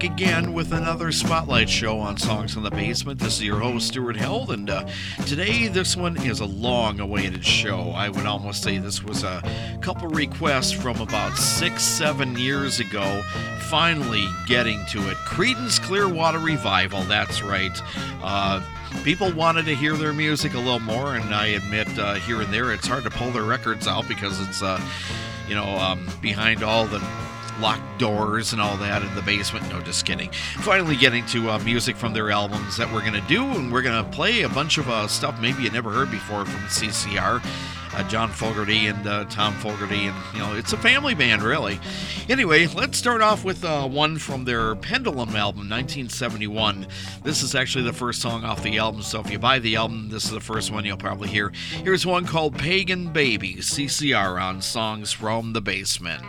back again with another spotlight show on Songs in the Basement. This is your host, Stuart Held, and uh, today this one is a long awaited show. I would almost say this was a couple requests from about six, seven years ago, finally getting to it. Creedence Clearwater Revival, that's right. Uh, people wanted to hear their music a little more, and I admit uh, here and there it's hard to pull their records out because it's, uh, you know, um, behind all the locked doors and all that in the basement. No, just kidding. Finally, getting to uh, music from their albums that we're going to do, and we're going to play a bunch of uh, stuff maybe you never heard before from CCR. Uh, John Fogerty and uh, Tom Fogerty, and you know, it's a family band, really. Anyway, let's start off with uh, one from their Pendulum album, 1971. This is actually the first song off the album, so if you buy the album, this is the first one you'll probably hear. Here's one called Pagan Baby, CCR on Songs from the Basement.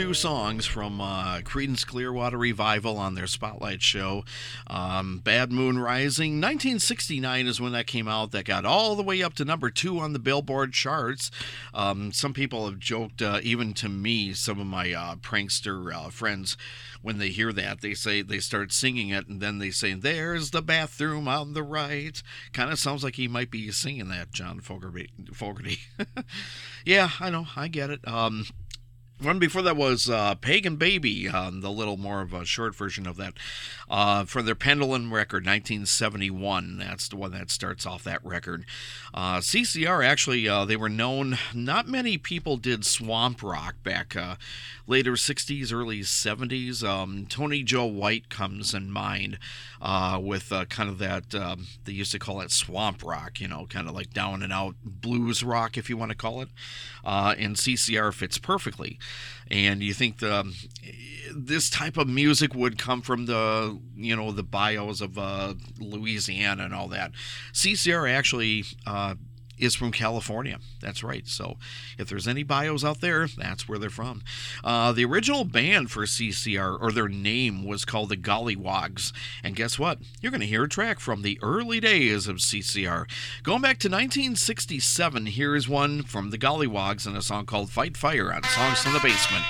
Two songs from uh, Creedence Clearwater Revival on their Spotlight show. Um, Bad Moon Rising, 1969 is when that came out. That got all the way up to number two on the Billboard charts. Um, some people have joked, uh, even to me, some of my uh, prankster uh, friends, when they hear that, they say they start singing it, and then they say, "There's the bathroom on the right." Kind of sounds like he might be singing that, John Fogerty. Yeah, I know, I get it. Um, one before that was uh, Pagan Baby, um, the little more of a short version of that, uh, for their Pendulum record, 1971. That's the one that starts off that record. Uh, CCR actually, uh, they were known. Not many people did swamp rock back uh, later 60s, early 70s. Um, Tony Joe White comes in mind uh, with kind of that. Um, they used to call it swamp rock, you know, kind of like down and out blues rock, if you want to call it. and CCR fits perfectly and you think the this type of music would come from the you know the bayous of uh, Louisiana and all that. CCR actually uh, is from California. That's right. So if there's any bayous out there, that's where they're from. Uh, the original band for CCR, or their name, was called the Gollywogs. And guess what? You're going to hear a track from the early days of CCR. Going back to 1967, here is one from the Gollywogs and a song called Fight Fire on Songs from the Basement.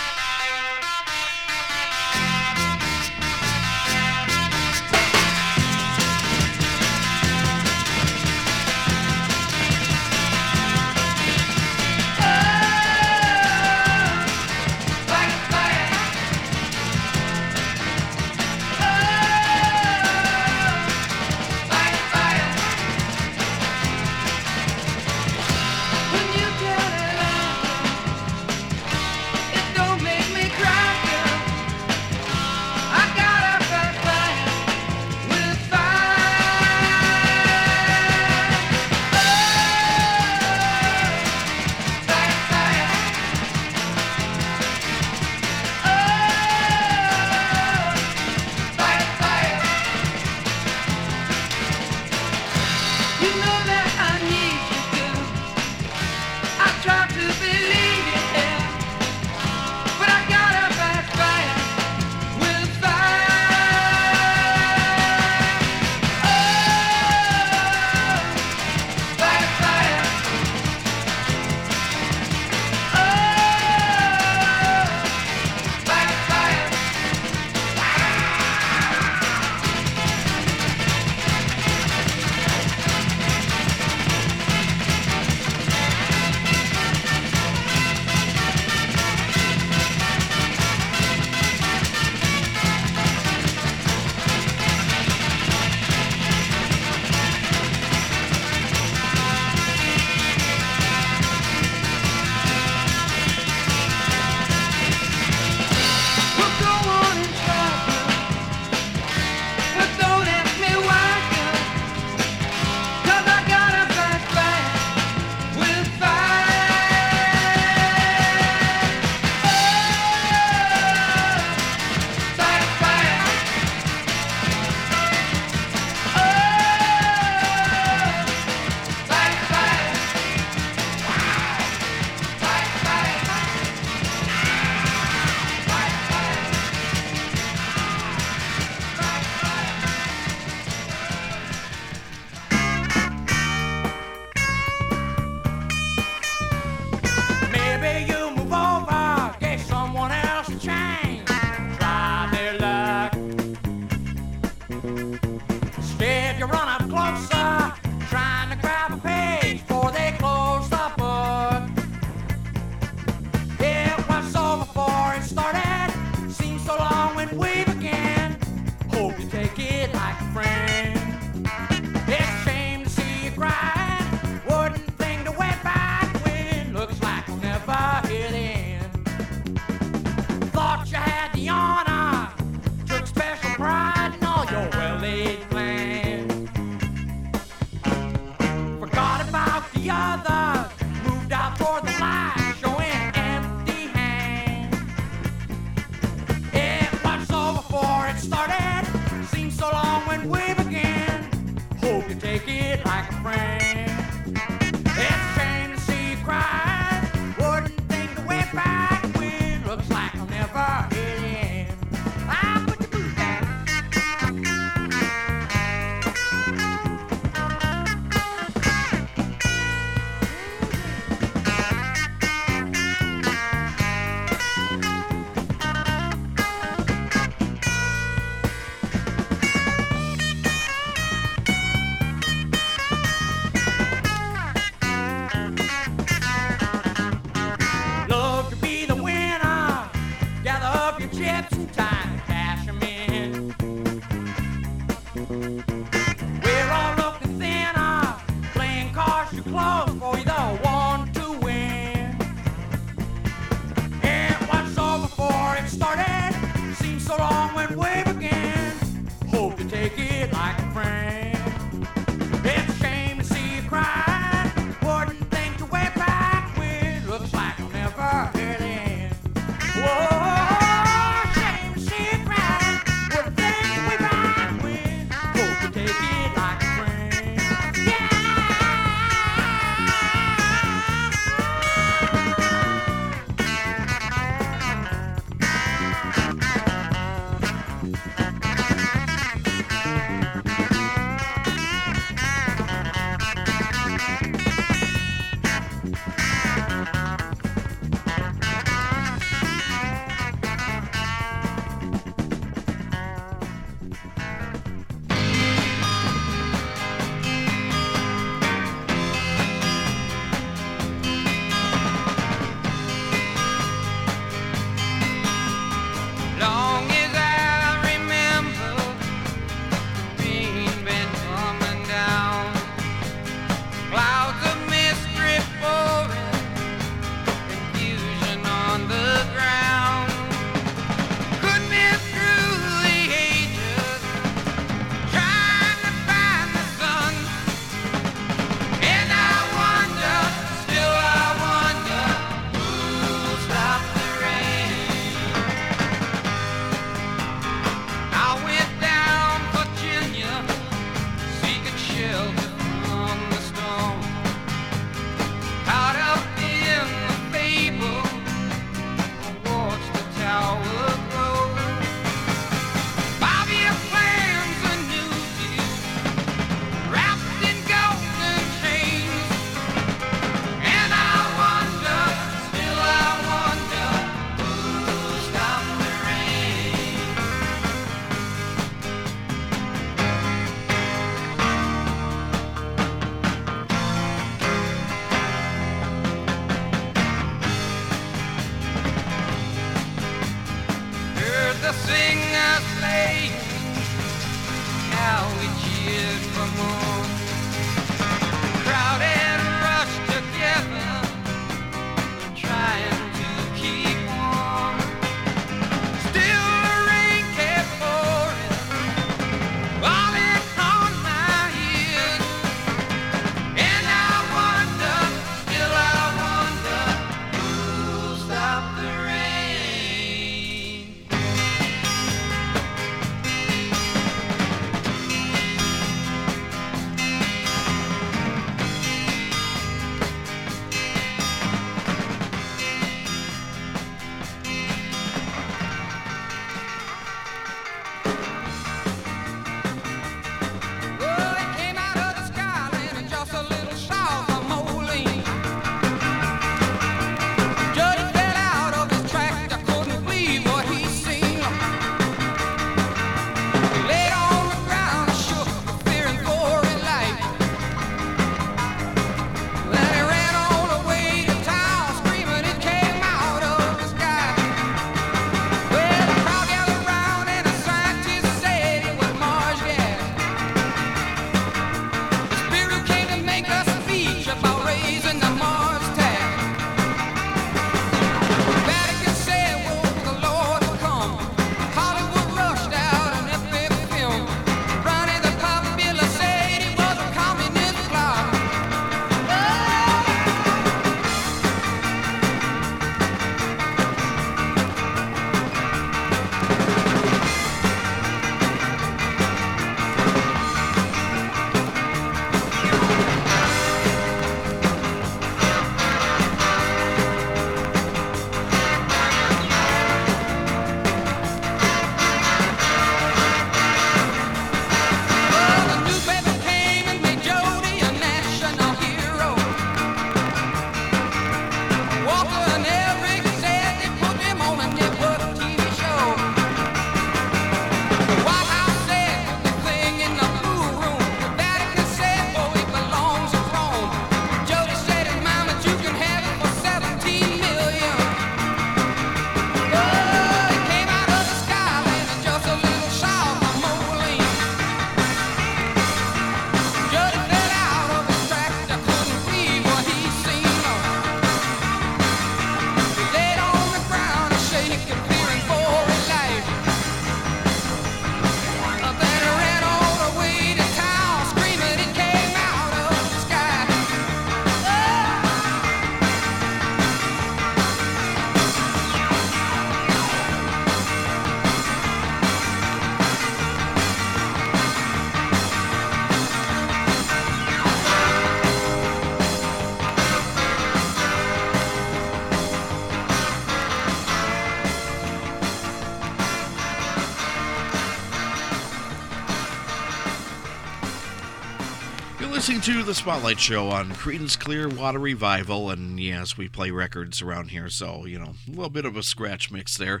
To the Spotlight Show on Creedence Clearwater Revival, and yes, we play records around here, so you know a little bit of a scratch mix there,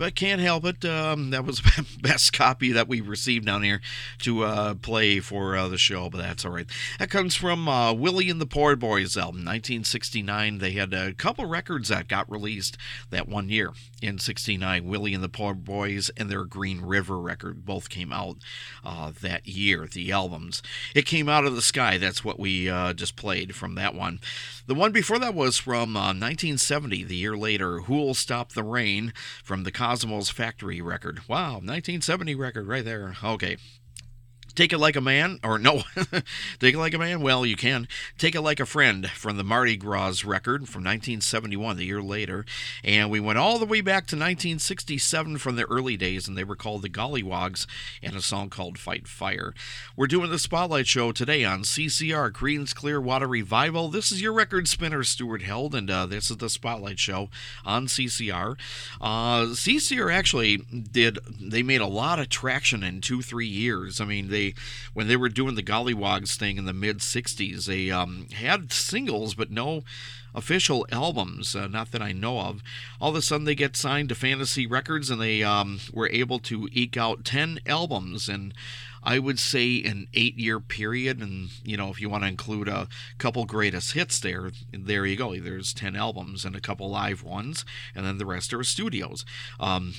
but can't help it. Um, that was the best copy that we received down here to uh, play for uh, the show, but that's all right. That comes from uh, Willie and the Poor Boys album, 1969. They had a couple records that got released that one year in '69. Willie and the Poor Boys and their Green River record both came out uh, that year. The albums. It came out of the sky. That's what we uh, just played from that one. The one before that was from uh, 1970, the year later. Who'll Stop the Rain from the Cosmo's Factory record. Wow, 1970 record right there. Okay, Take It Like a Man, or no, Take It Like a Man? Well, you can. Take It Like a Friend from the Mardi Gras record from 1971, the year later. And we went all the way back to 1967 from the early days, and they were called the Gollywogs, and a song called Fight Fire. We're doing the Spotlight Show today on CCR, Creedence Clearwater Revival. This is your record spinner, Stuart Held, and uh, this is the Spotlight Show on CCR. Uh, CCR actually did, they made a lot of traction in two, three years. I mean, they when they were doing the Gollywogs thing in the mid '60s, they um, had singles but no official albums, uh, not that I know of. All of a sudden, they get signed to Fantasy Records, and they um, were able to eke out ten albums and. I would say an eight year period, and you know, if you want to include a couple greatest hits there, there you go. There's 10 albums and a couple live ones, and then the rest are studios. Um,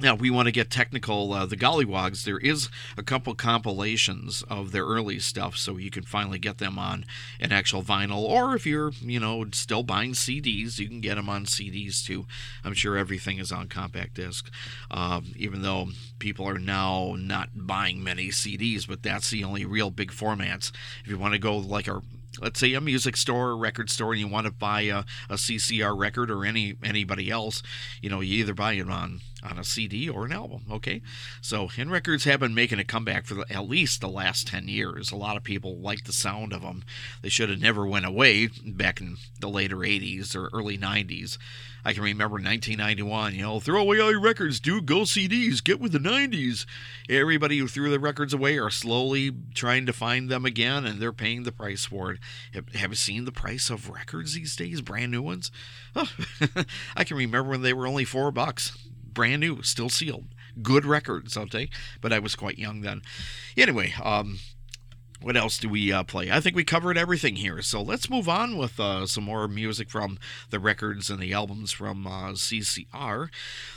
now, we want to get technical. Uh, the Gollywogs, there is a couple compilations of their early stuff, so you can finally get them on an actual vinyl. Or if you're, you know, still buying CDs, you can get them on CDs too. I'm sure everything is on compact disc, um, even though people are now not buying many CDs, but that's the only real big formats. If you want to go like a let's say a music store or record store and you want to buy a, a CCR record or any anybody else, you know, you either buy it on on a CD or an album. Okay, so Hen records have been making a comeback for the, at least the last ten years. A lot of people like the sound of them. They should have never went away back in the later '80s or early '90s. I can remember 1991, you know, throw away all your records, dude, go CDs, get with the 90s. Everybody who threw the records away are slowly trying to find them again, and they're paying the price for it. Have, have you seen the price of records these days, brand new ones? Oh, I can remember when they were only four bucks, brand new, still sealed. Good records, I'll but I was quite young then. Anyway, um, what else do we uh, play? I think we covered everything here. So let's move on with uh, some more music from the records and the albums from uh, CCR.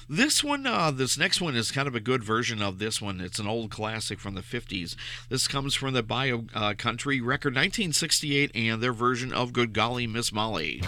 This one, uh, this next one is kind of a good version of this one. It's an old classic from the 50s. This comes from the Bayou uh, Country record 1968 and their version of Good Golly Miss Molly.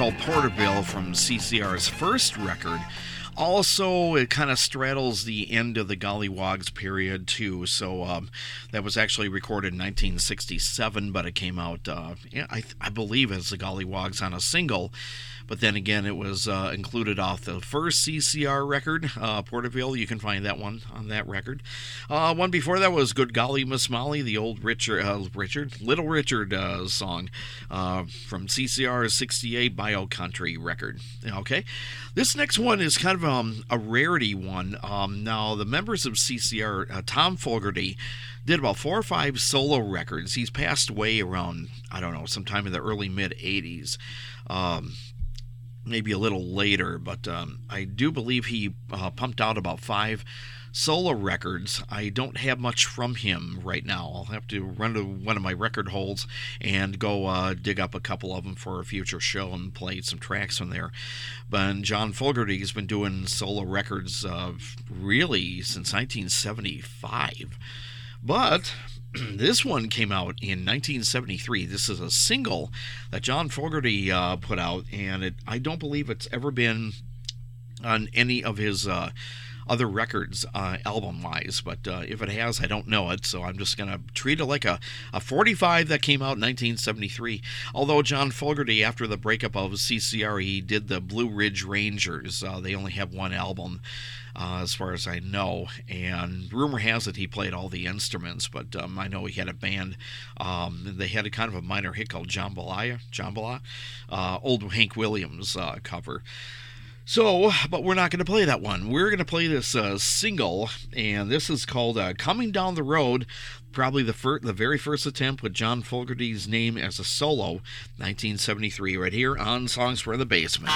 Called Porterville from CCR's first record. Also, it kind of straddles the end of the Gollywogs period, too. So, um, that was actually recorded in 1967, but it came out, uh, I, I believe, as the Gollywogs on a single but then again, it was uh, included off the first CCR record, uh, Porterville. You can find that one on that record. Uh, one before that was Good Golly Miss Molly, the old Richard, uh, Richard Little Richard uh, song uh, from CCR's 68 Bayou Country record. Okay. This next one is kind of um, a rarity one. Um, now, the members of CCR, Tom Fogerty, did about four or five solo records. He's passed away around, I don't know, sometime in the early mid 80s. Um, maybe a little later, but um, I do believe he uh, pumped out about five solo records. I don't have much from him right now. I'll have to run to one of my record holds and go uh, dig up a couple of them for a future show and play some tracks from there. But John Fogerty has been doing solo records uh, really since 1975. But this one came out in 1973. This is a single that John Fogerty uh, put out, and it, I don't believe it's ever been on any of his uh, other records, uh, album wise. But uh, if it has, I don't know it, so I'm just going to treat it like a, a 45 that came out in 1973. Although John Fogerty, after the breakup of CCR, he did the Blue Ridge Rangers. Uh, they only have one album uh, as far as I know. And rumor has it he played all the instruments, but um, I know he had a band. Um, they had a kind of a minor hit called Jambalaya, Jambalaya, uh, old Hank Williams uh, cover. So, but we're not going to play that one. We're going to play this uh, single, and this is called uh, "Coming Down the Road." Probably the fir- the very first attempt with John Fogerty's name as a solo, 1973, right here on Songs for the Basement.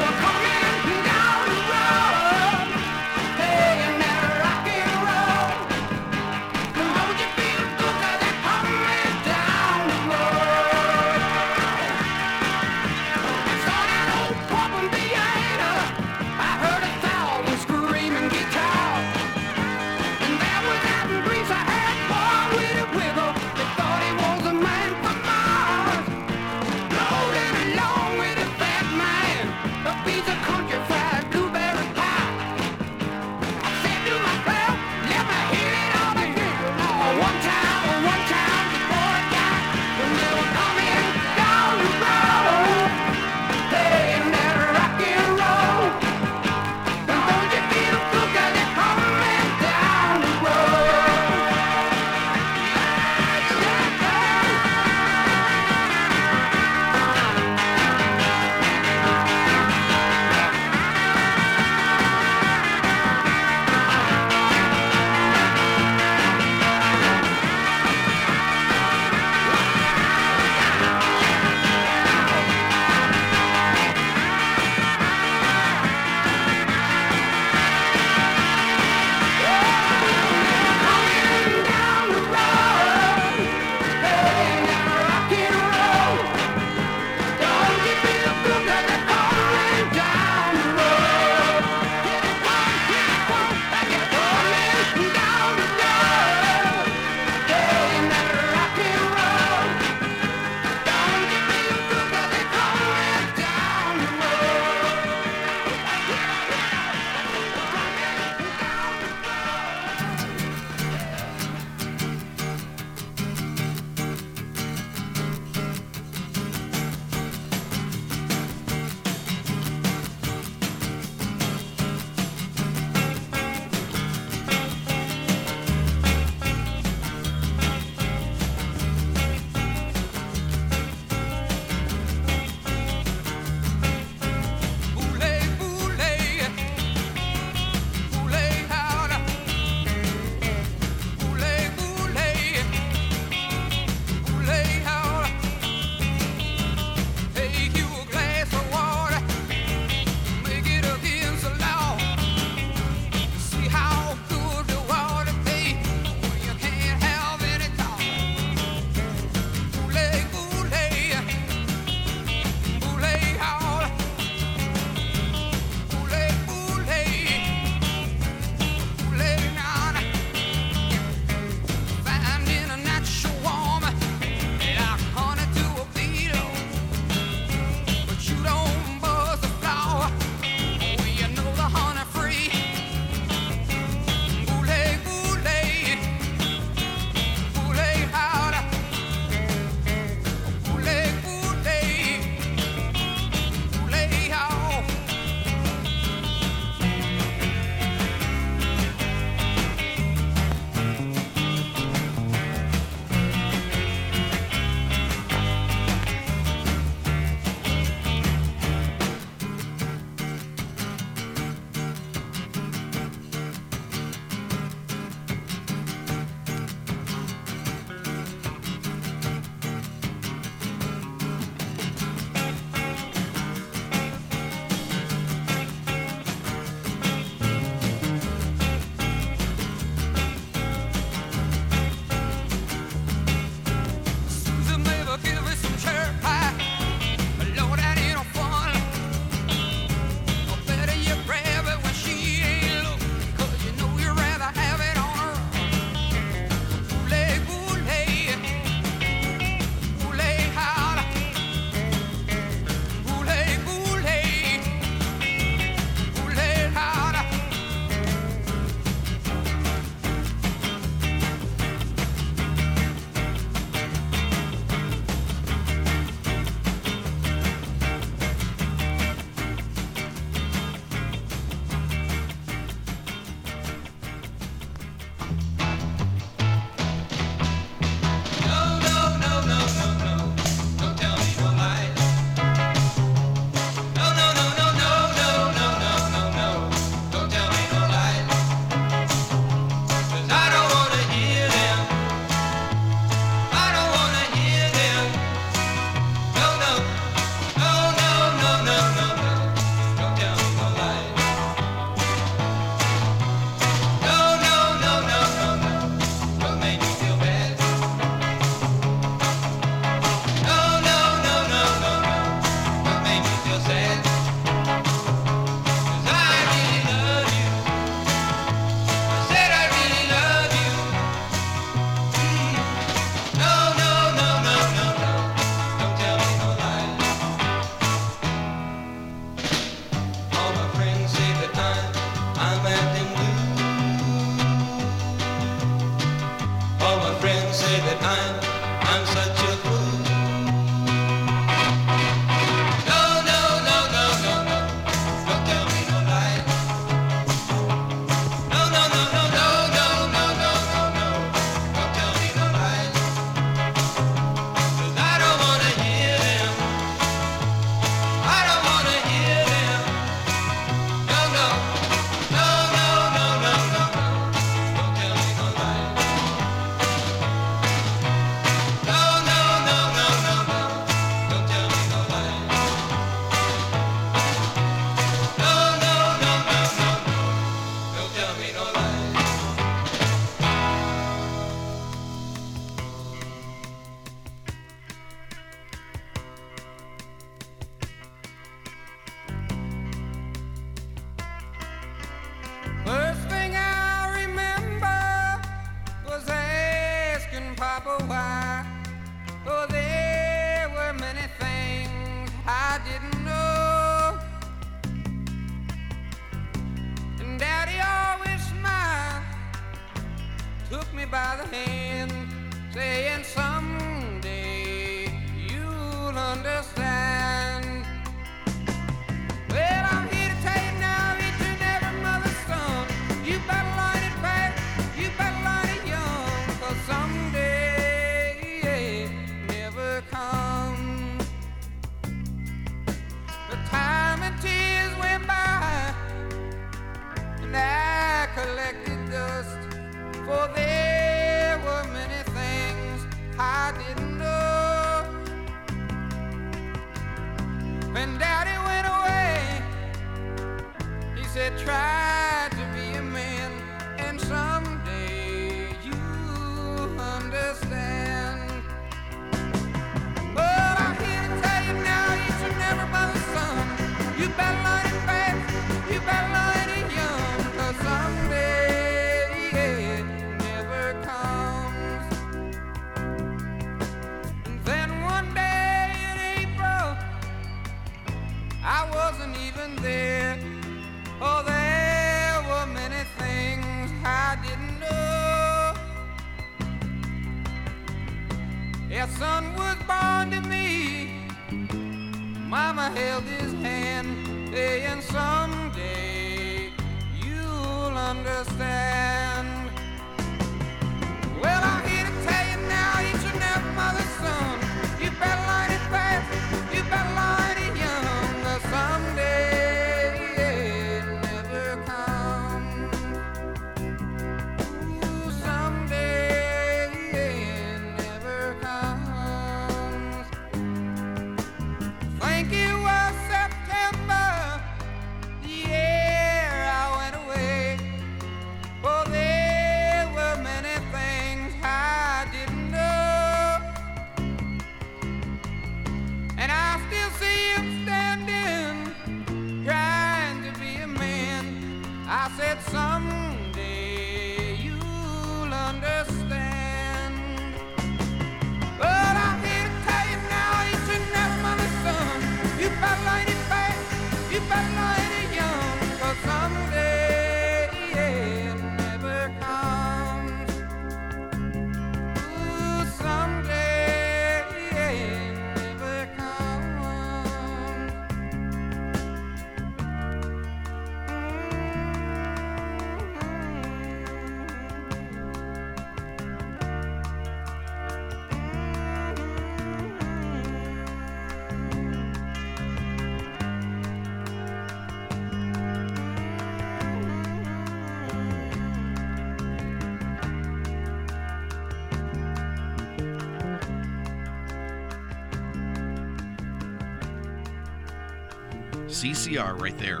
CCR right there.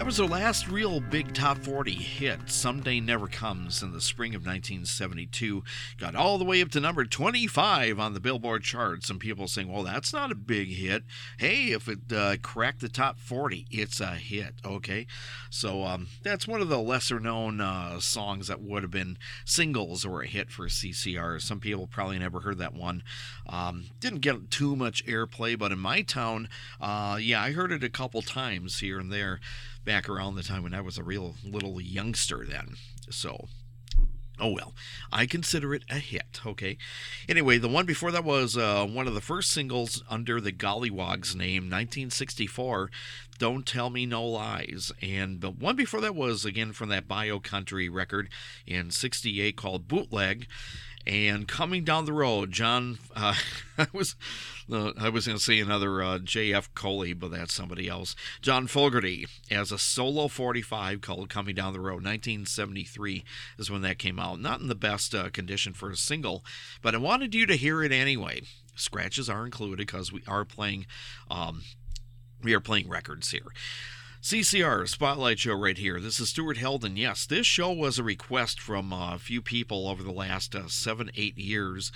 That was their last real big top 40 hit, Someday Never Comes, in the spring of 1972. Got all the way up to number 25 on the Billboard chart. Some people saying, well, that's not a big hit. Hey, if it uh, cracked the top 40, it's a hit, okay? So um, that's one of the lesser known uh, songs that would have been singles or a hit for CCR. Some people probably never heard that one. Um, didn't get too much airplay, but in my town, uh, yeah, I heard it a couple times here and there back around the time when I was a real little youngster then. So, oh well, I consider it a hit, okay? Anyway, the one before that was uh, one of the first singles under the Gollywogs name, 1964. Don't Tell Me No Lies. And the one before that was, again, from that Bayou Country record in 68 called Bootleg. And coming down the road, John, uh, I was, uh, I was going to say another uh, J.F. Coley, but that's somebody else. John Fogerty as a solo 45 called "Coming Down the Road." 1973 is when that came out. Not in the best uh, condition for a single, but I wanted you to hear it anyway. Scratches are included because we are playing, um, we are playing records here. CCR Spotlight Show right here. This is Stuart Heldon. Yes, this show was a request from uh, a few people over the last uh, seven, eight years.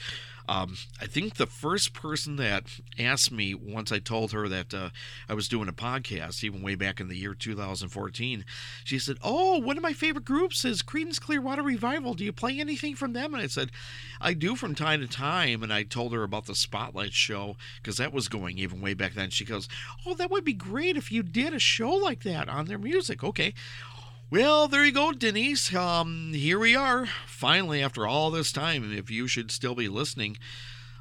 Um, I think the first person that asked me once I told her that uh, I was doing a podcast, even way back in the year 2014, she said, "Oh, one of my favorite groups is Creedence Clearwater Revival. Do you play anything from them?" And I said, "I do from time to time." And I told her about the Spotlight Show because that was going even way back then. She goes, "Oh, that would be great if you did a show like that on their music." Okay. Well, there you go, Denise. Um, here we are, finally, after all this time. If you should still be listening,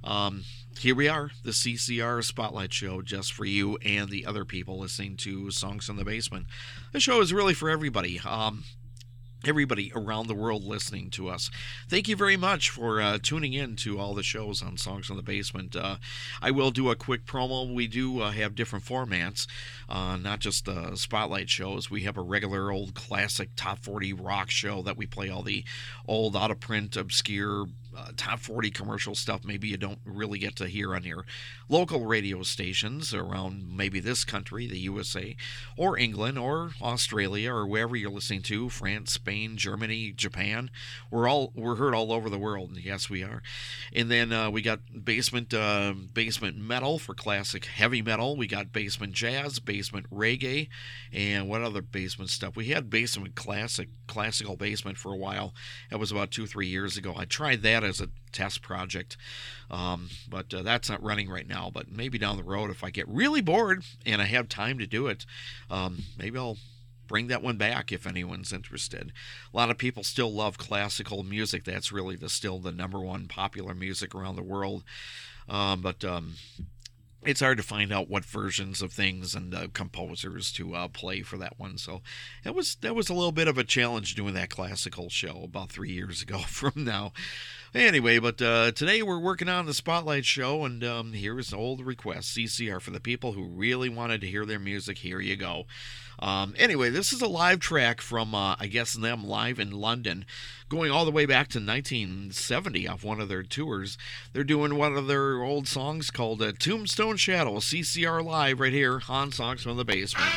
um, here we are, the CCR Spotlight Show, just for you and the other people listening to Songs in the Basement. The show is really for everybody. Um, everybody around the world listening to us. Thank you very much for uh, tuning in to all the shows on Songs in the Basement. Uh, I will do a quick promo. We do uh, have different formats, uh, not just the spotlight shows. We have a regular old classic top 40 rock show that we play all the old, out of print, obscure uh, top 40 commercial stuff maybe you don't really get to hear on your local radio stations around maybe this country, the USA, or England, or Australia, or wherever you're listening to France, Spain, Germany, Japan. We're all we're heard all over the world. Yes, we are. And then uh, we got basement uh, basement metal for classic heavy metal. We got basement jazz, basement reggae, and what other basement stuff? We had basement classic classical basement for a while. That was about two three years ago. I tried that as a test project, um, but uh, that's not running right now. But maybe down the road, if I get really bored and I have time to do it, um, maybe I'll bring that one back if anyone's interested. A lot of people still love classical music. That's really the still the number one popular music around the world. Um, but um, it's hard to find out what versions of things and uh, composers to uh, play for that one. So it was that was a little bit of a challenge doing that classical show about three years ago from now. Anyway, but uh, today we're working on the Spotlight Show, and um, here's an old request CCR for the people who really wanted to hear their music. Here you go. Um, anyway, this is a live track from, uh, I guess, them live in London, going all the way back to 1970 off one of their tours. They're doing one of their old songs called uh, Tombstone Shadow, CCR Live, right here on Songs from the Basement.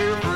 to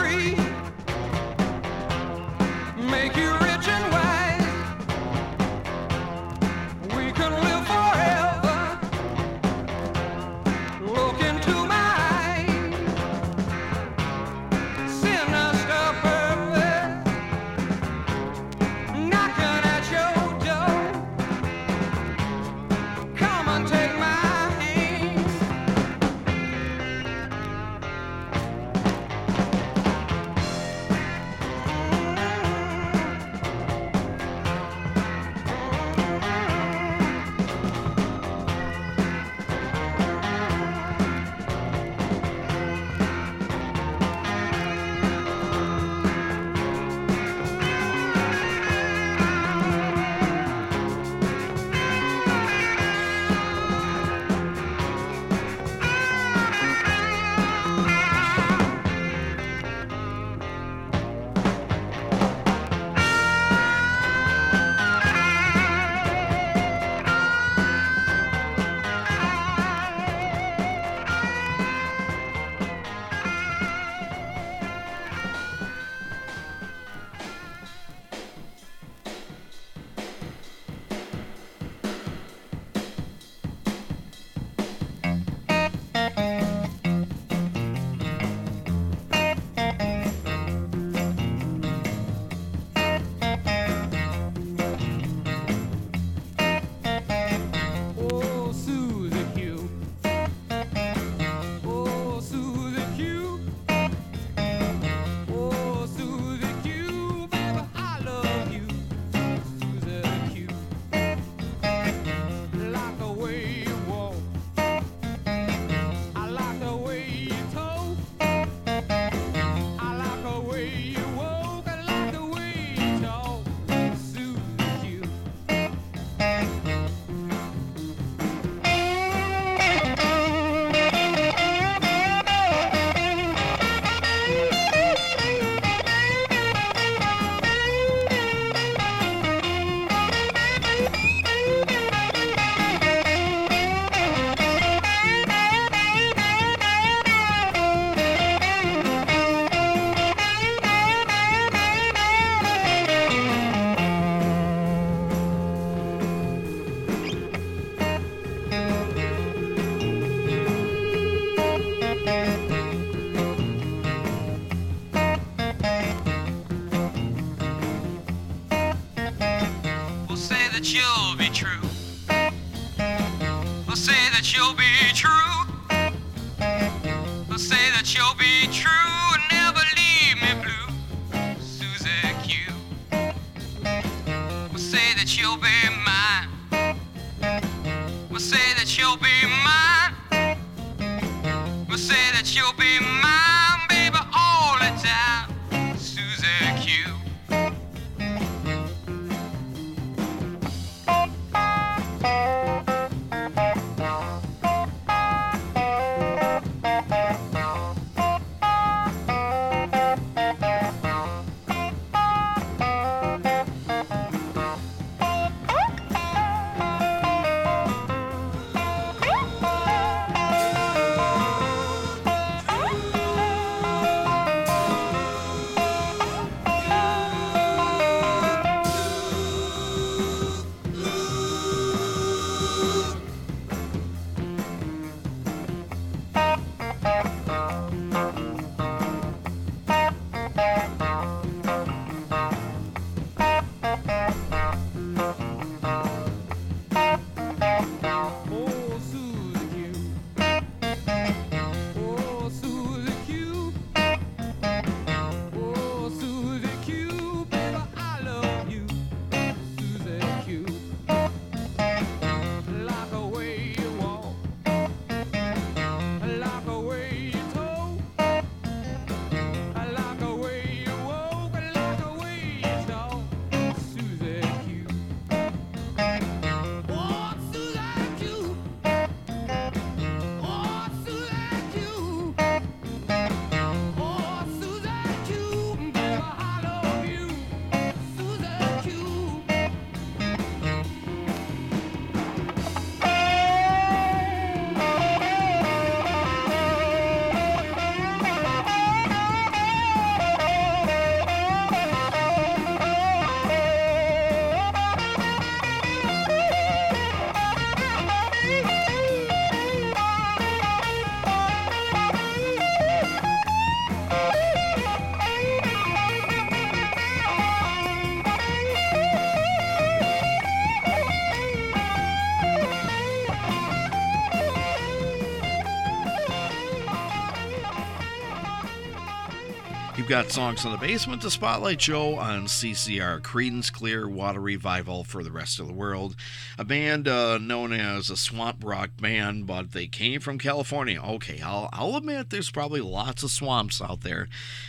got Songs in the Basement, the Spotlight Show on CCR, Creedence Clearwater Revival for the rest of the world. A band uh, known as a swamp rock band, but they came from California. Okay, I'll, I'll admit there's probably lots of swamps out there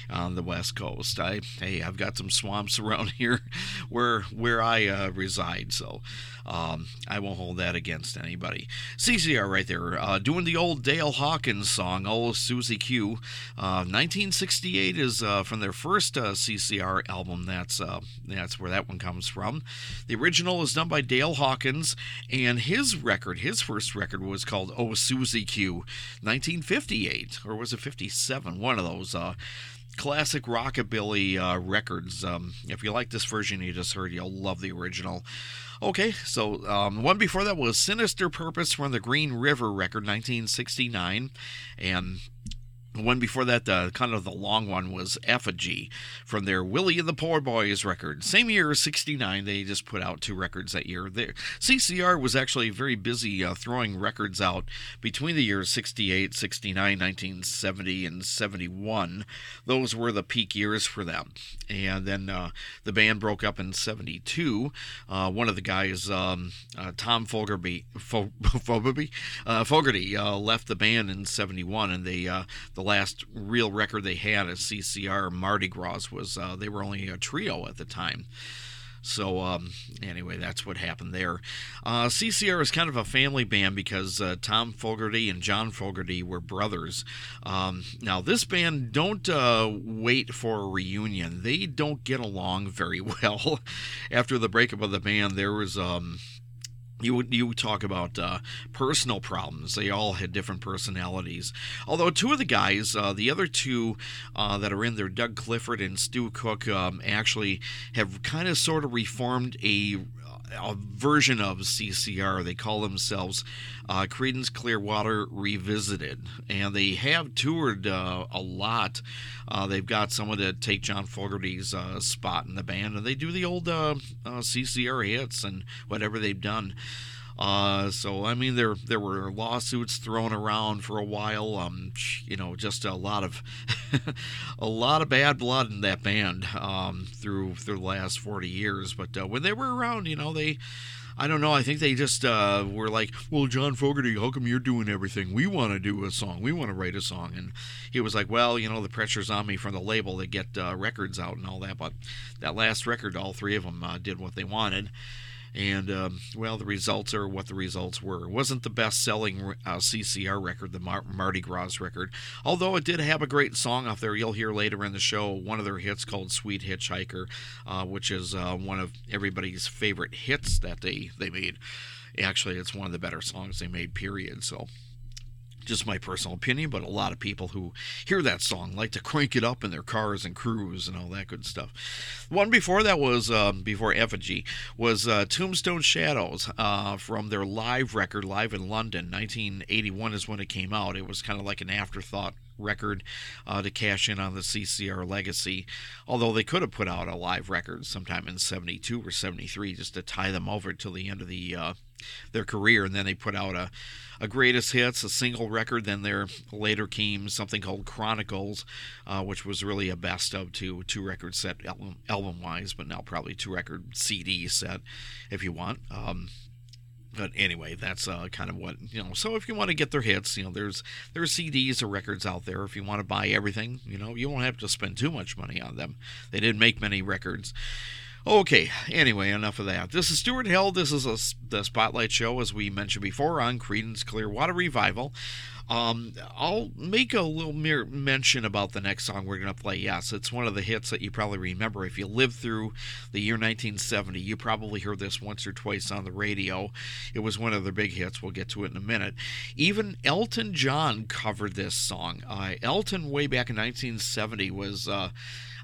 on the West Coast. I hey, I've got some swamps around here where where I uh, reside, so um, I won't hold that against anybody. CCR right there, uh, doing the old Dale Hawkins song, "Oh Susie Q." 1968 uh, is uh, from their first uh, CCR album. That's that's where that one comes from. The original is done by Dale Hawkins, and his record, his first record, was called "Oh Susie Q," 1958, or was it 57? One of those classic rockabilly uh, records. Um, if you like this version you just heard, you'll love the original. Okay, so um, one before that was Sinister Purpose from the Green River record, 1969, and one before that, uh, kind of the long one, was Effigy from their Willie and the Poor Boys record. Same year, 69, they just put out two records that year. CCR was actually very busy uh, throwing records out between the years 68, 69, 1970, and 71. Those were the peak years for them. And then uh, the band broke up in 72. Uh, one of the guys, um, uh, Tom Fogerty, Fo- Fogerty, uh, left the band in 71, and they the last real record they had at CCR Mardi Gras was uh, they were only a trio at the time. So um, anyway, that's what happened there. Uh, CCR is kind of a family band because uh, Tom Fogerty and John Fogerty were brothers. Um, now this band don't uh, wait for a reunion. They don't get along very well. After the breakup of the band, there was um, you you talk about uh, personal problems. They all had different personalities. Although two of the guys, uh, the other two uh, that are in there, Doug Clifford and Stu Cook, um, actually have kind of sort of reformed a a version of CCR. They call themselves uh, Creedence Clearwater Revisited, and they have toured uh, a lot. Uh, they've got someone to take John Fogerty's uh, spot in the band, and they do the old uh, uh, CCR hits and whatever they've done. Uh, so I mean, there there were lawsuits thrown around for a while. Um, you know, just a lot of a lot of bad blood in that band um, through through the last forty years. But uh, when they were around, you know, they. I don't know. I think they just uh, were like, "Well, John Fogerty, how come you're doing everything? We want to do a song. We want to write a song." And he was like, "Well, you know, the pressure's on me from the label to get uh, records out and all that." But that last record, all three of them uh, did what they wanted and um, well, the results are what the results were. It wasn't the best-selling uh, CCR record, the Mar- Mardi Gras record, although it did have a great song off there. You'll hear later in the show one of their hits called "Sweet Hitchhiker," uh, which is uh, one of everybody's favorite hits that they they made. Actually, it's one of the better songs they made. Period. So just my personal opinion, but a lot of people who hear that song like to crank it up in their cars and cruise and all that good stuff. One before that was um, before Effigy was uh, Tombstone Shadows uh, from their live record, live in London, 1981 is when it came out. It was kind of like an afterthought record uh, to cash in on the CCR legacy. Although they could have put out a live record sometime in 72 or 73 just to tie them over till the end of the uh, their career, and then they put out a, a greatest hits, a single record. Then there later came something called Chronicles, uh, which was really a best of two two record set album, album wise, but now probably two record CD set if you want. Um, but anyway, that's uh, kind of what you know. So if you want to get their hits, you know, there's there's CDs or records out there. If you want to buy everything, you know, you won't have to spend too much money on them. They didn't make many records. Okay, anyway, enough of that. This is Stuart Hill. This is a, the Spotlight Show, as we mentioned before, on Creedence Clearwater Revival. Um, I'll make a little mere mention about the next song we're going to play. Yes, it's one of the hits that you probably remember. If you lived through the year 1970, you probably heard this once or twice on the radio. It was one of their big hits. We'll get to it in a minute. Even Elton John covered this song. Uh, Elton, way back in 1970, was. Uh,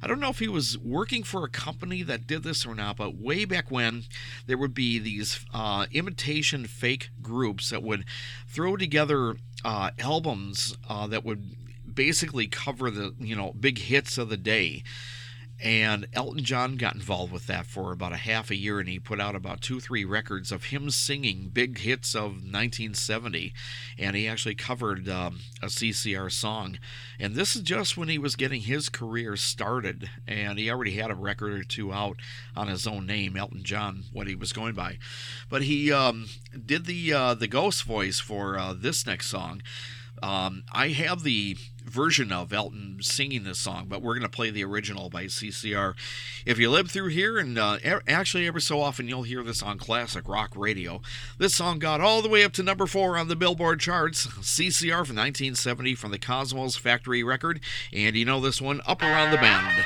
I don't know if he was working for a company that did this or not, but way back when, there would be these uh, imitation fake groups that would throw together uh, albums uh, that would basically cover the you know big hits of the day And Elton John got involved with that for about a half a year, and he put out about two, three records of him singing big hits of 1970. And he actually covered um, a CCR song. And this is just when he was getting his career started, and he already had a record or two out on his own name, Elton John, what he was going by. But he um, did the uh, the ghost voice for uh, this next song. Um, I have the version of Elton singing this song, but we're going to play the original by CCR. If you live through here, and uh, actually every so often you'll hear this on classic rock radio, this song got all the way up to number four on the Billboard charts. CCR from 1970 from the Cosmo's Factory record, and you know this one, Up Around the Bend.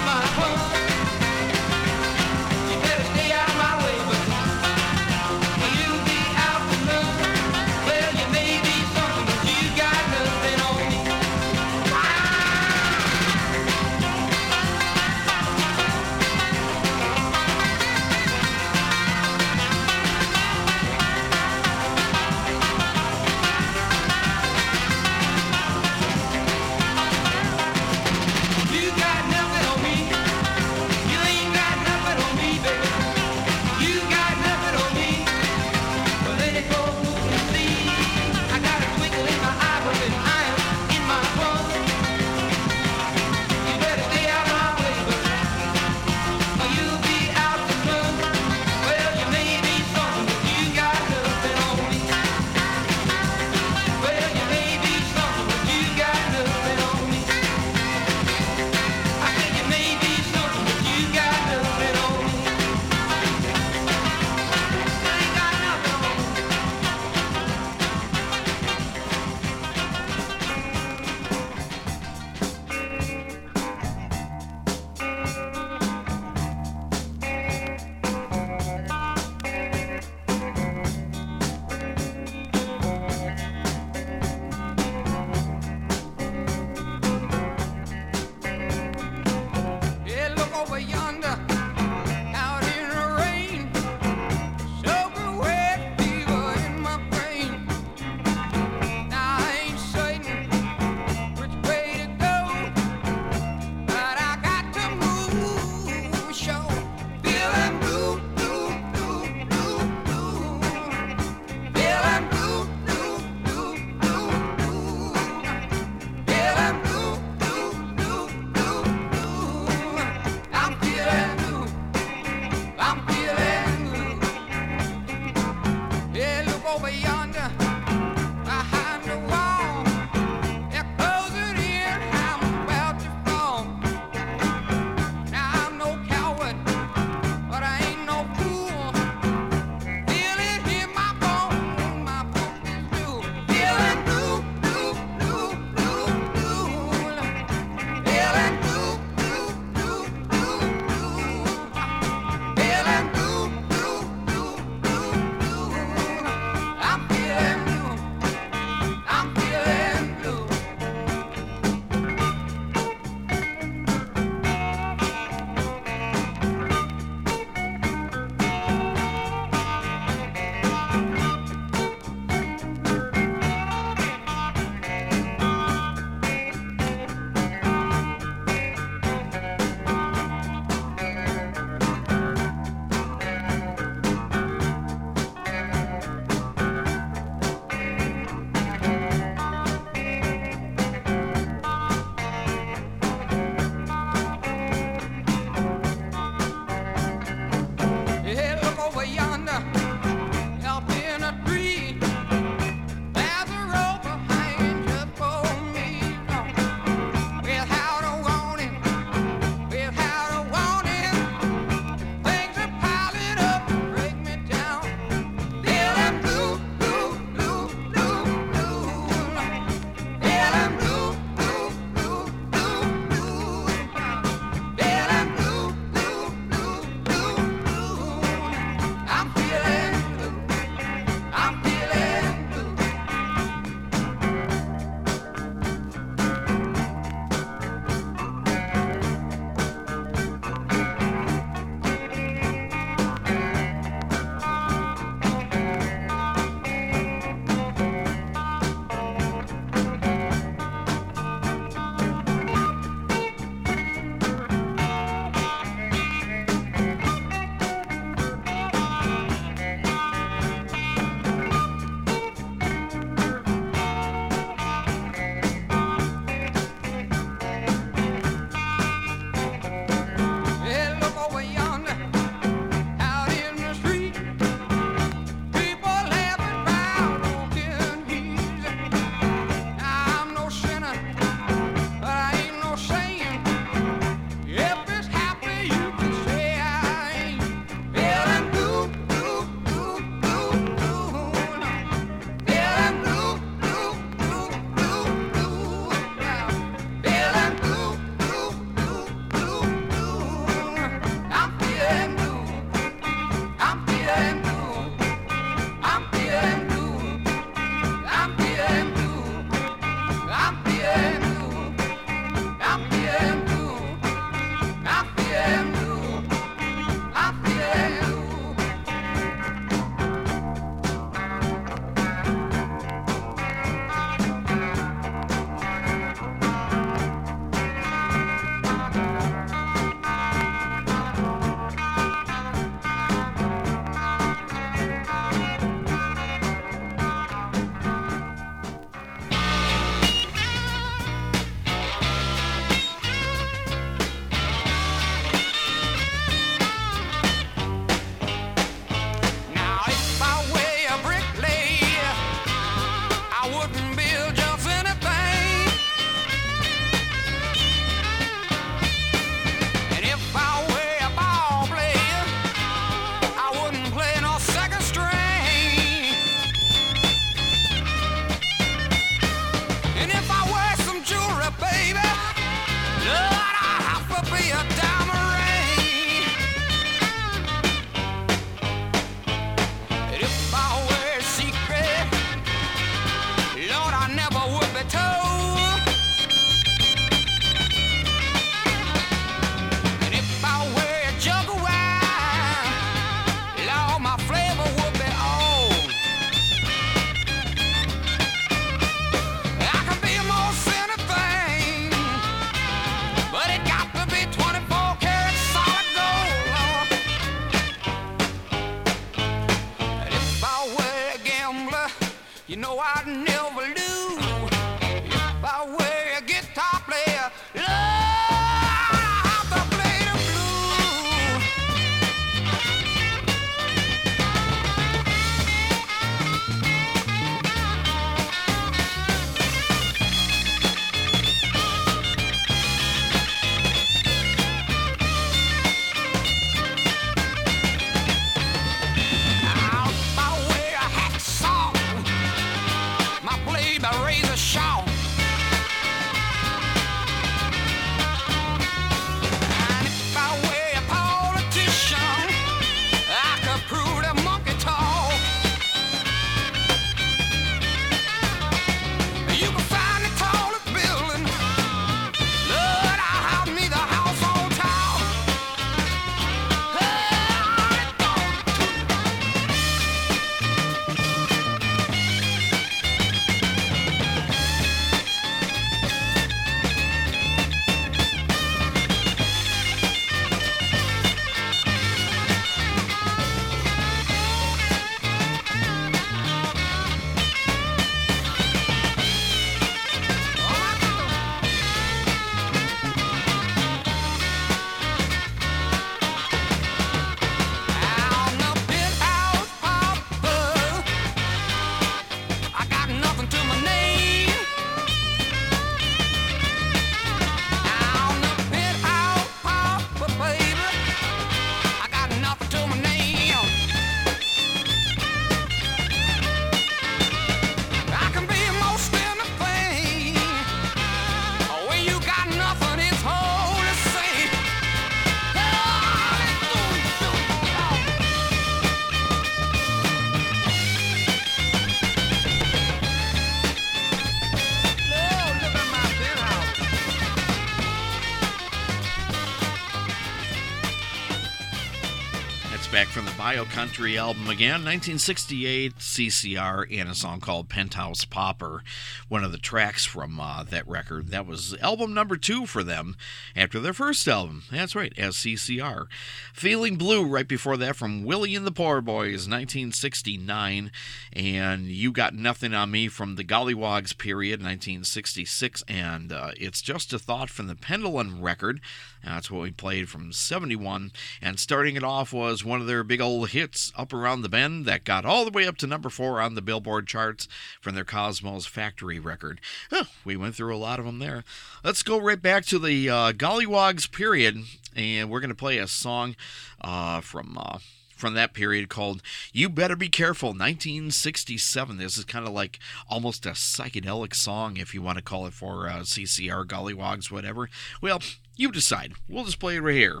Bayou Country album again, 1968, CCR, and a song called Penthouse Pauper, one of the tracks from uh, that record. That was album number two for them after their first album. That's right, as CCR. Feeling Blue right before that from Willie and the Poor Boys, 1969, and You Got Nothing on Me from the Gollywogs period, 1966, and uh, It's Just a Thought from the Pendulum record. That's what we played from 71. And starting it off was one of their big old hits, Up Around the Bend, that got all the way up to number four on the Billboard charts from their Cosmo's Factory record. Oh, we went through a lot of them there. Let's go right back to the uh, Golliwogs period, and we're going to play a song uh, from. Uh, from that period called You Better Be Careful 1967. This is kind of like almost a psychedelic song, if you want to call it for uh, CCR, Gollywogs, whatever. Well, you decide. We'll just play it right here.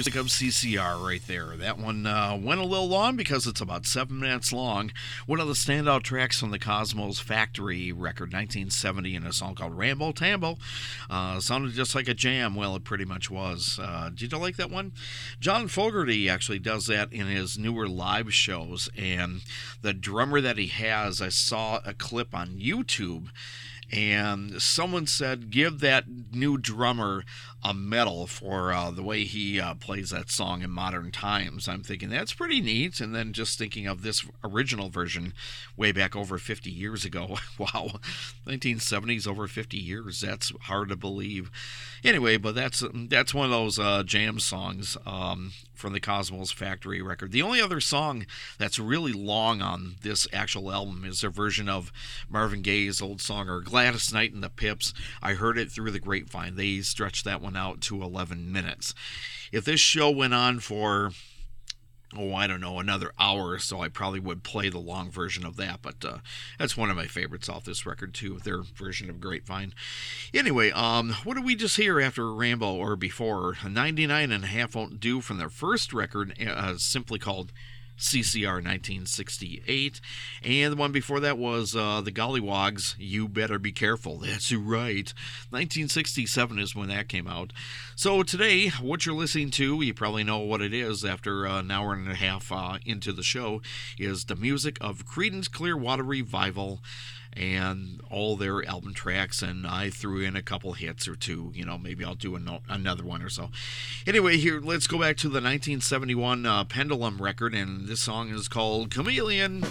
Music of CCR right there. That one uh, went a little long because it's about seven minutes long. One of the standout tracks from the Cosmo's Factory record, 1970, in a song called Ramble Tamble. Uh, sounded just like a jam. Well, it pretty much was. Uh, did you like that one? John Fogerty actually does that in his newer live shows, and the drummer that he has, I saw a clip on YouTube and someone said give that new drummer a medal for uh, the way he uh, plays that song in modern times. I'm thinking that's pretty neat. And then just thinking of this original version way back over 50 years ago. wow, 1970s over 50 years. That's hard to believe. Anyway, but that's that's one of those uh, jam songs um, from the Cosmo's Factory record. The only other song that's really long on this actual album is their version of Marvin Gaye's old song or Gladys Knight and the Pips. I heard it through the grapevine. They stretched that one out to 11 minutes. If this show went on for oh, I don't know, another hour or so, I probably would play the long version of that. But uh, that's one of my favorites off this record too, their version of Grapevine. Anyway, um, what did we just hear after Ramble or before? 99 and a half won't do from their first record, uh, simply called CCR 1968. And the one before that was uh, the Gollywogs, You Better Be Careful. That's right. 1967 is when that came out. So today, what you're listening to, you probably know what it is after an hour and a half uh, into the show, is the music of Creedence Clearwater Revival and all their album tracks, and I threw in a couple hits or two. You know, maybe I'll do no- another one or so. Anyway, here, let's go back to the 1971 uh, Pendulum record, and this song is called Chameleon.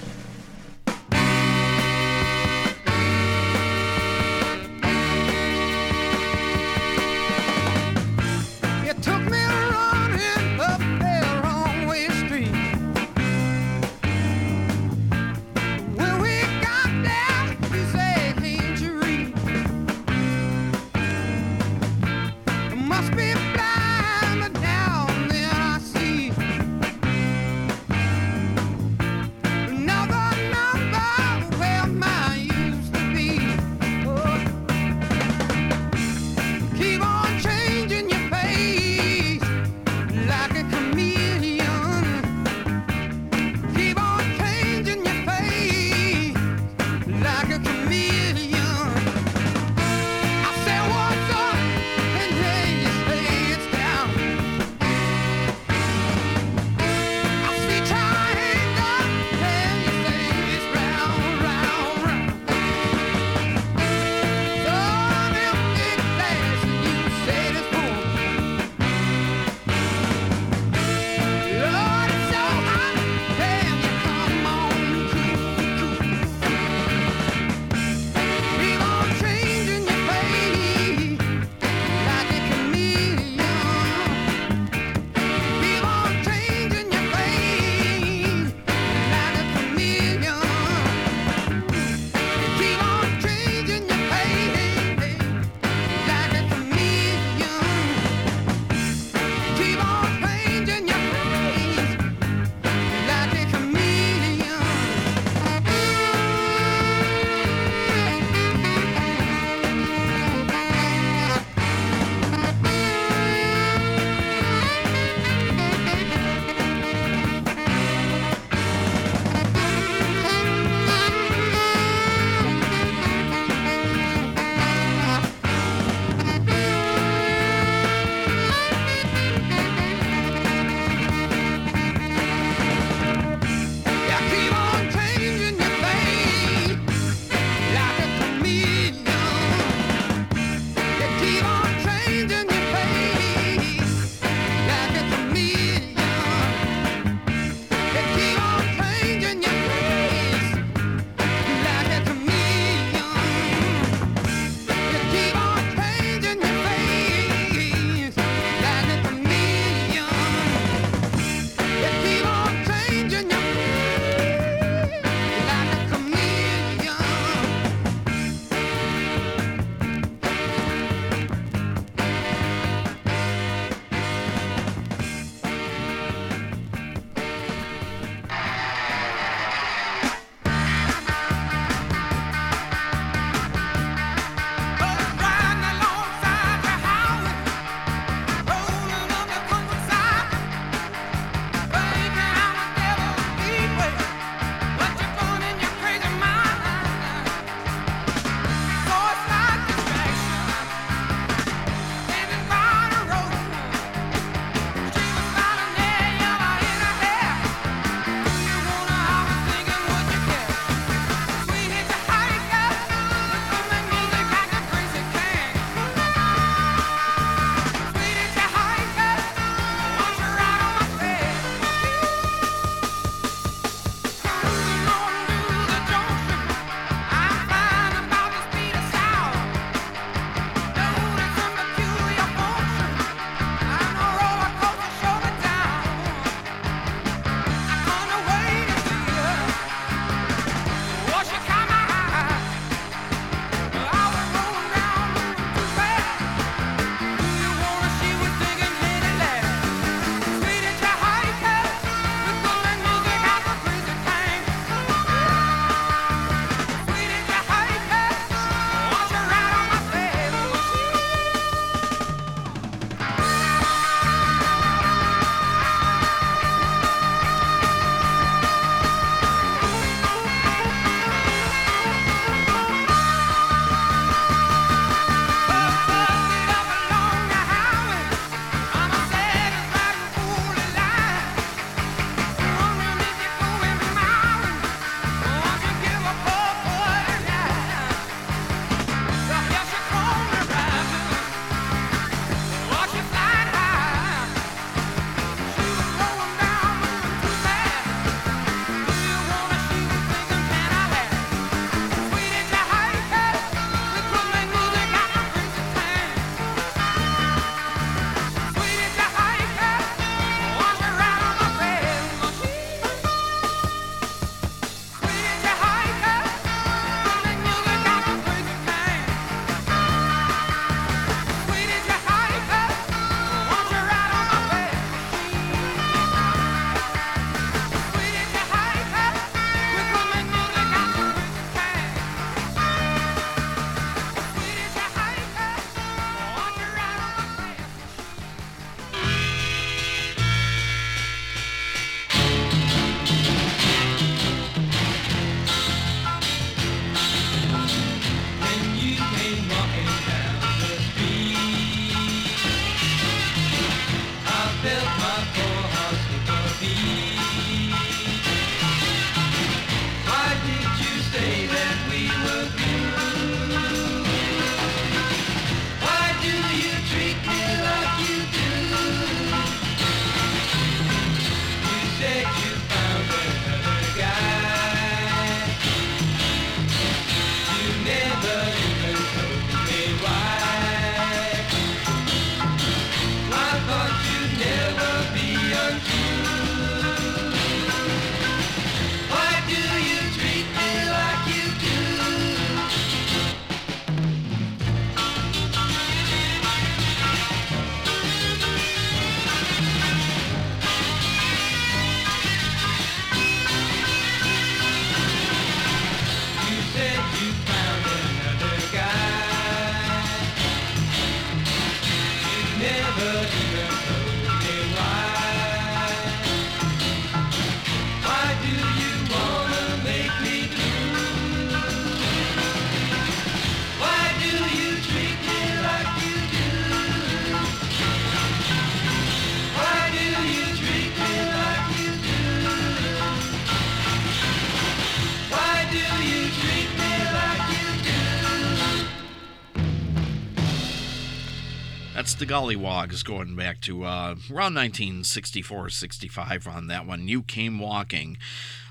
Golliwogs going back to uh, around 1964 65 on that one. You Came Walking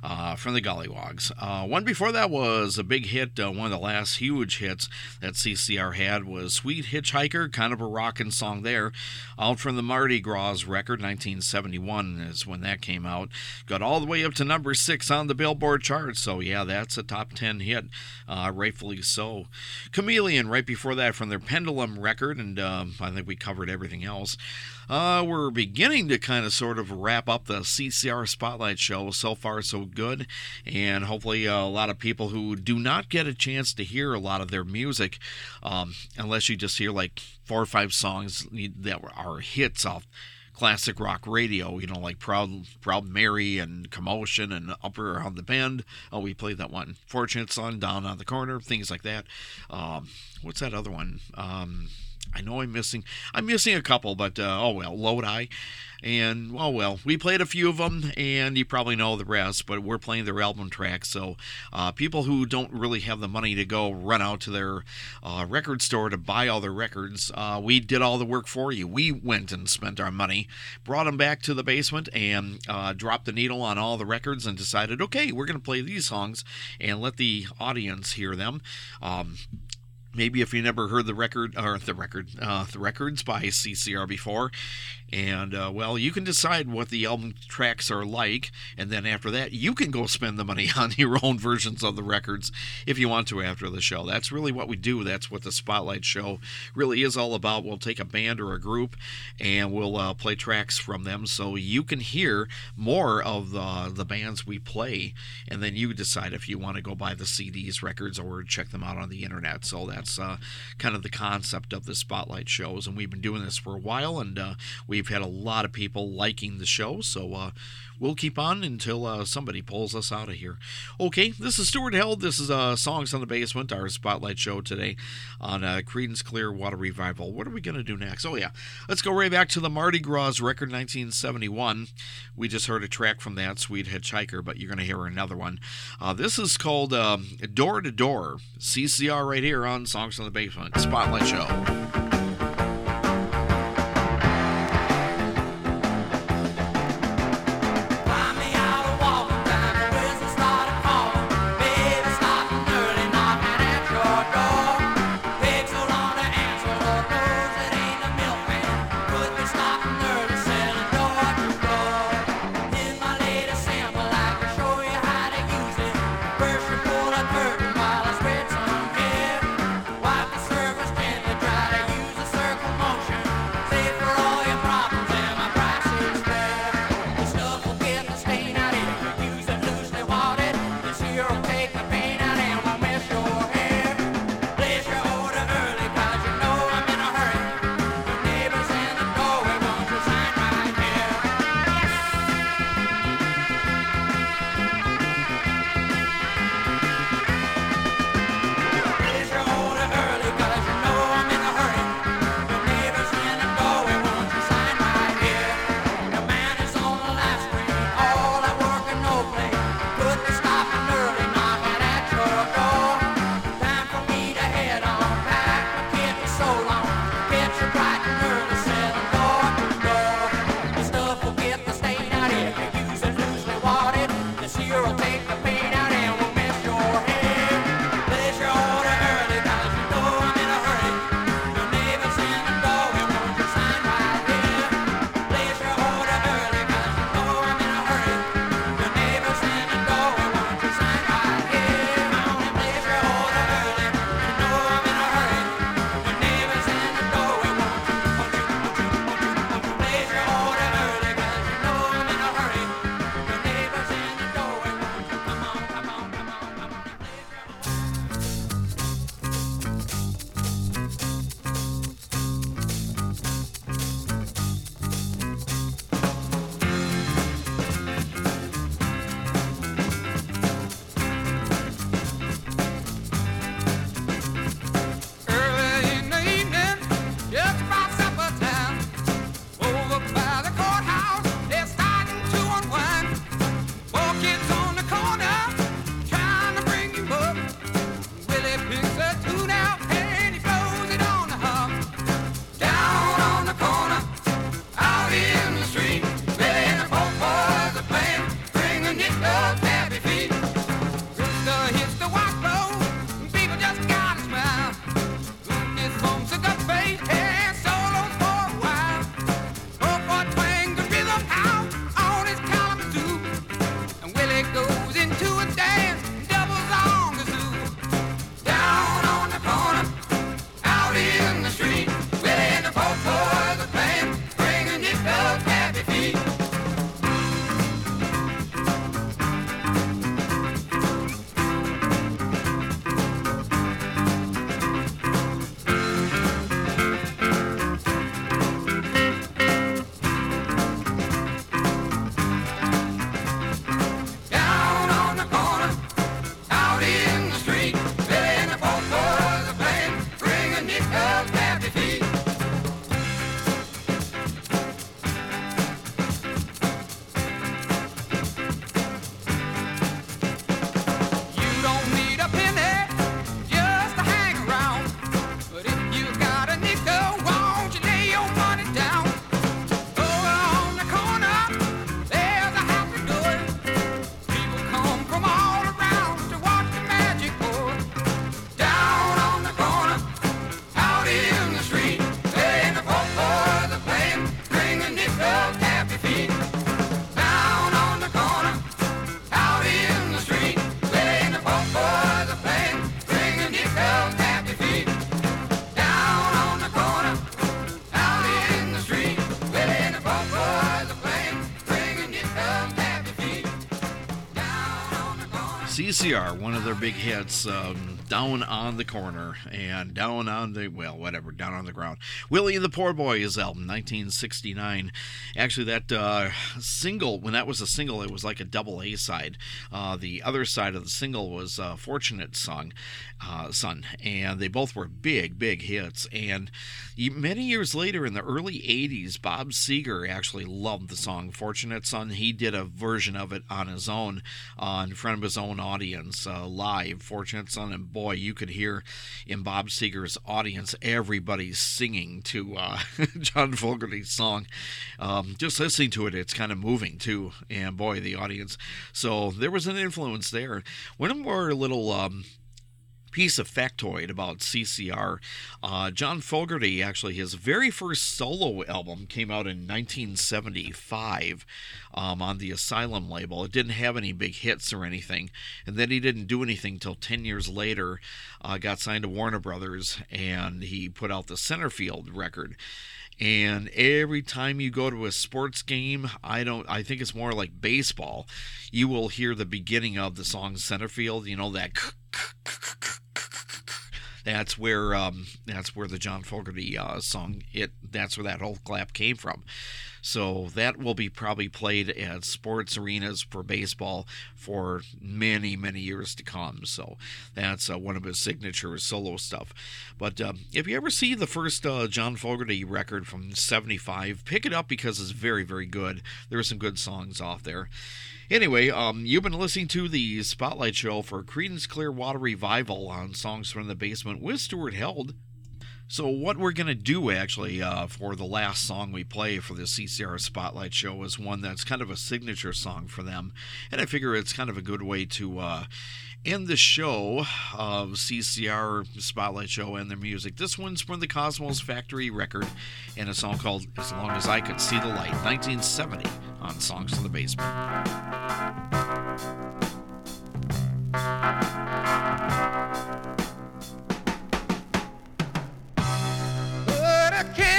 uh, from the Gollywogs. Uh, one before that was a big hit. Uh, one of the last huge hits that CCR had was Sweet Hitchhiker, kind of a rockin' song there. Out from the Mardi Gras record, 1971 is when that came out. Got all the way up to number six on the Billboard chart. So, yeah, that's a top 10 hit, uh, rightfully so. Chameleon, right before that, from their Pendulum record, and um, I think we covered everything else. Uh, we're beginning to kind of sort of wrap up the CCR Spotlight show. So far, so good. And hopefully, uh, a lot of people who do not get a chance to hear a lot of their music, um, unless you just hear like four or five songs that are hits off classic rock radio, you know, like Proud Proud Mary and Commotion and Up Around the Bend. Oh, we played that one. Fortunate Son, Down on the Corner, things like that. Um, what's that other one? Um, I know I'm missing. I'm missing a couple, but uh, oh well. Lodi, and oh well. We played a few of them, and you probably know the rest. But we're playing their album tracks, so uh, people who don't really have the money to go run out to their uh, record store to buy all their records, uh, we did all the work for you. We went and spent our money, brought them back to the basement, and uh, dropped the needle on all the records, and decided, okay, we're going to play these songs and let the audience hear them. Um, maybe if you never heard the record or the record uh, the records by CCR before. And uh, well you can decide what the album tracks are like and then after that you can go spend the money on your own versions of the records if you want to after the show. That's really what we do. That's what the spotlight show really is all about. We'll take a band or a group and we'll uh, play tracks from them so you can hear more of the, the bands we play and then you decide if you want to go buy the CDs records or check them out on the internet. So that's uh, kind of the concept of the spotlight shows and we've been doing this for a while and uh, we We've had a lot of people liking the show, so uh, we'll keep on until uh, somebody pulls us out of here. Okay, this is Stuart Held. This is uh, Songs on the Basement, our spotlight show today on uh, Creedence Clearwater Revival. What are we going to do next? Oh, yeah, let's go right back to the Mardi Gras record 1971. We just heard a track from that, Sweet Hitchhiker, but you're going to hear another one. Uh, this is called um, Door to Door, CCR right here on Songs on the Basement, Spotlight Show. CCR, one of their big hits, um, Down on the Corner and Down on the, well, whatever, Down on the Ground. Willie and the Poor Boys album, 1969. Actually, that uh, single, when that was a single, it was like a double A side. Uh, the other side of the single was uh, Fortunate Song, uh, Son, and they both were big, big hits. And many years later, in the early 80s, Bob Seger actually loved the song Fortunate Son. He did a version of it on his own in front of his own audience uh, live, Fortunate Son. And boy, you could hear in Bob Seger's audience everybody singing to uh, John Fogerty's song. Um, just listening to it, it's kind of moving too. And boy, the audience. So there was an influence there. One more little. Um, piece of factoid about CCR. Uh, John Fogerty, actually, his very first solo album came out in 1975 um, on the Asylum label. It didn't have any big hits or anything. And then he didn't do anything until 10 years later, uh, got signed to Warner Brothers, and he put out the Centerfield record and every time you go to a sports game i don't i think it's more like baseball you will hear the beginning of the song centerfield you know that that's where um, that's where the John Fogerty uh, song it that's where that whole clap came from. So that will be probably played at sports arenas for baseball for many many years to come. So that's uh, one of his signature solo stuff. But um, if you ever see the first uh, John Fogerty record from '75, pick it up because it's very very good. There are some good songs off there. Anyway, um, you've been listening to the Spotlight Show for Creedence Clearwater Revival on Songs from the Basement with Stuart Held. So, what we're going to do actually uh, for the last song we play for the CCR Spotlight Show is one that's kind of a signature song for them. And I figure it's kind of a good way to uh, end the show of CCR Spotlight Show and their music. This one's from the Cosmo's Factory record and a song called As Long as I Could See the Light, 1970 on Songs from the Basement. Yes,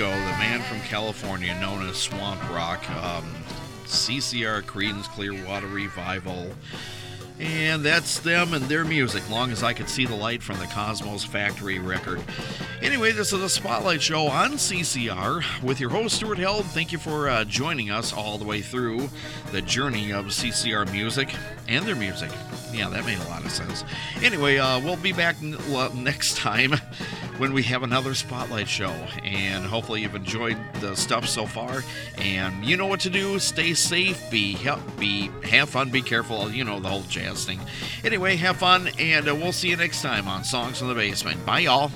they go. The man from California known as Swamp Rock. Um, CCR Creedence Clearwater Revival. And that's them and their music, long as I could see the light from the Cosmo's Factory record. Anyway, this is a Spotlight Show on CCR with your host, Stuart Held. Thank you for uh, joining us all the way through the journey of CCR music and their music. Yeah, that made a lot of sense. Anyway, uh, we'll be back next time when we have another Spotlight Show. And hopefully, you've enjoyed the stuff so far. And you know what to do. Stay safe, be, be have fun, be careful. You know the whole jazz thing. Anyway, have fun, and uh, we'll see you next time on Songs from the Basement. Bye, y'all.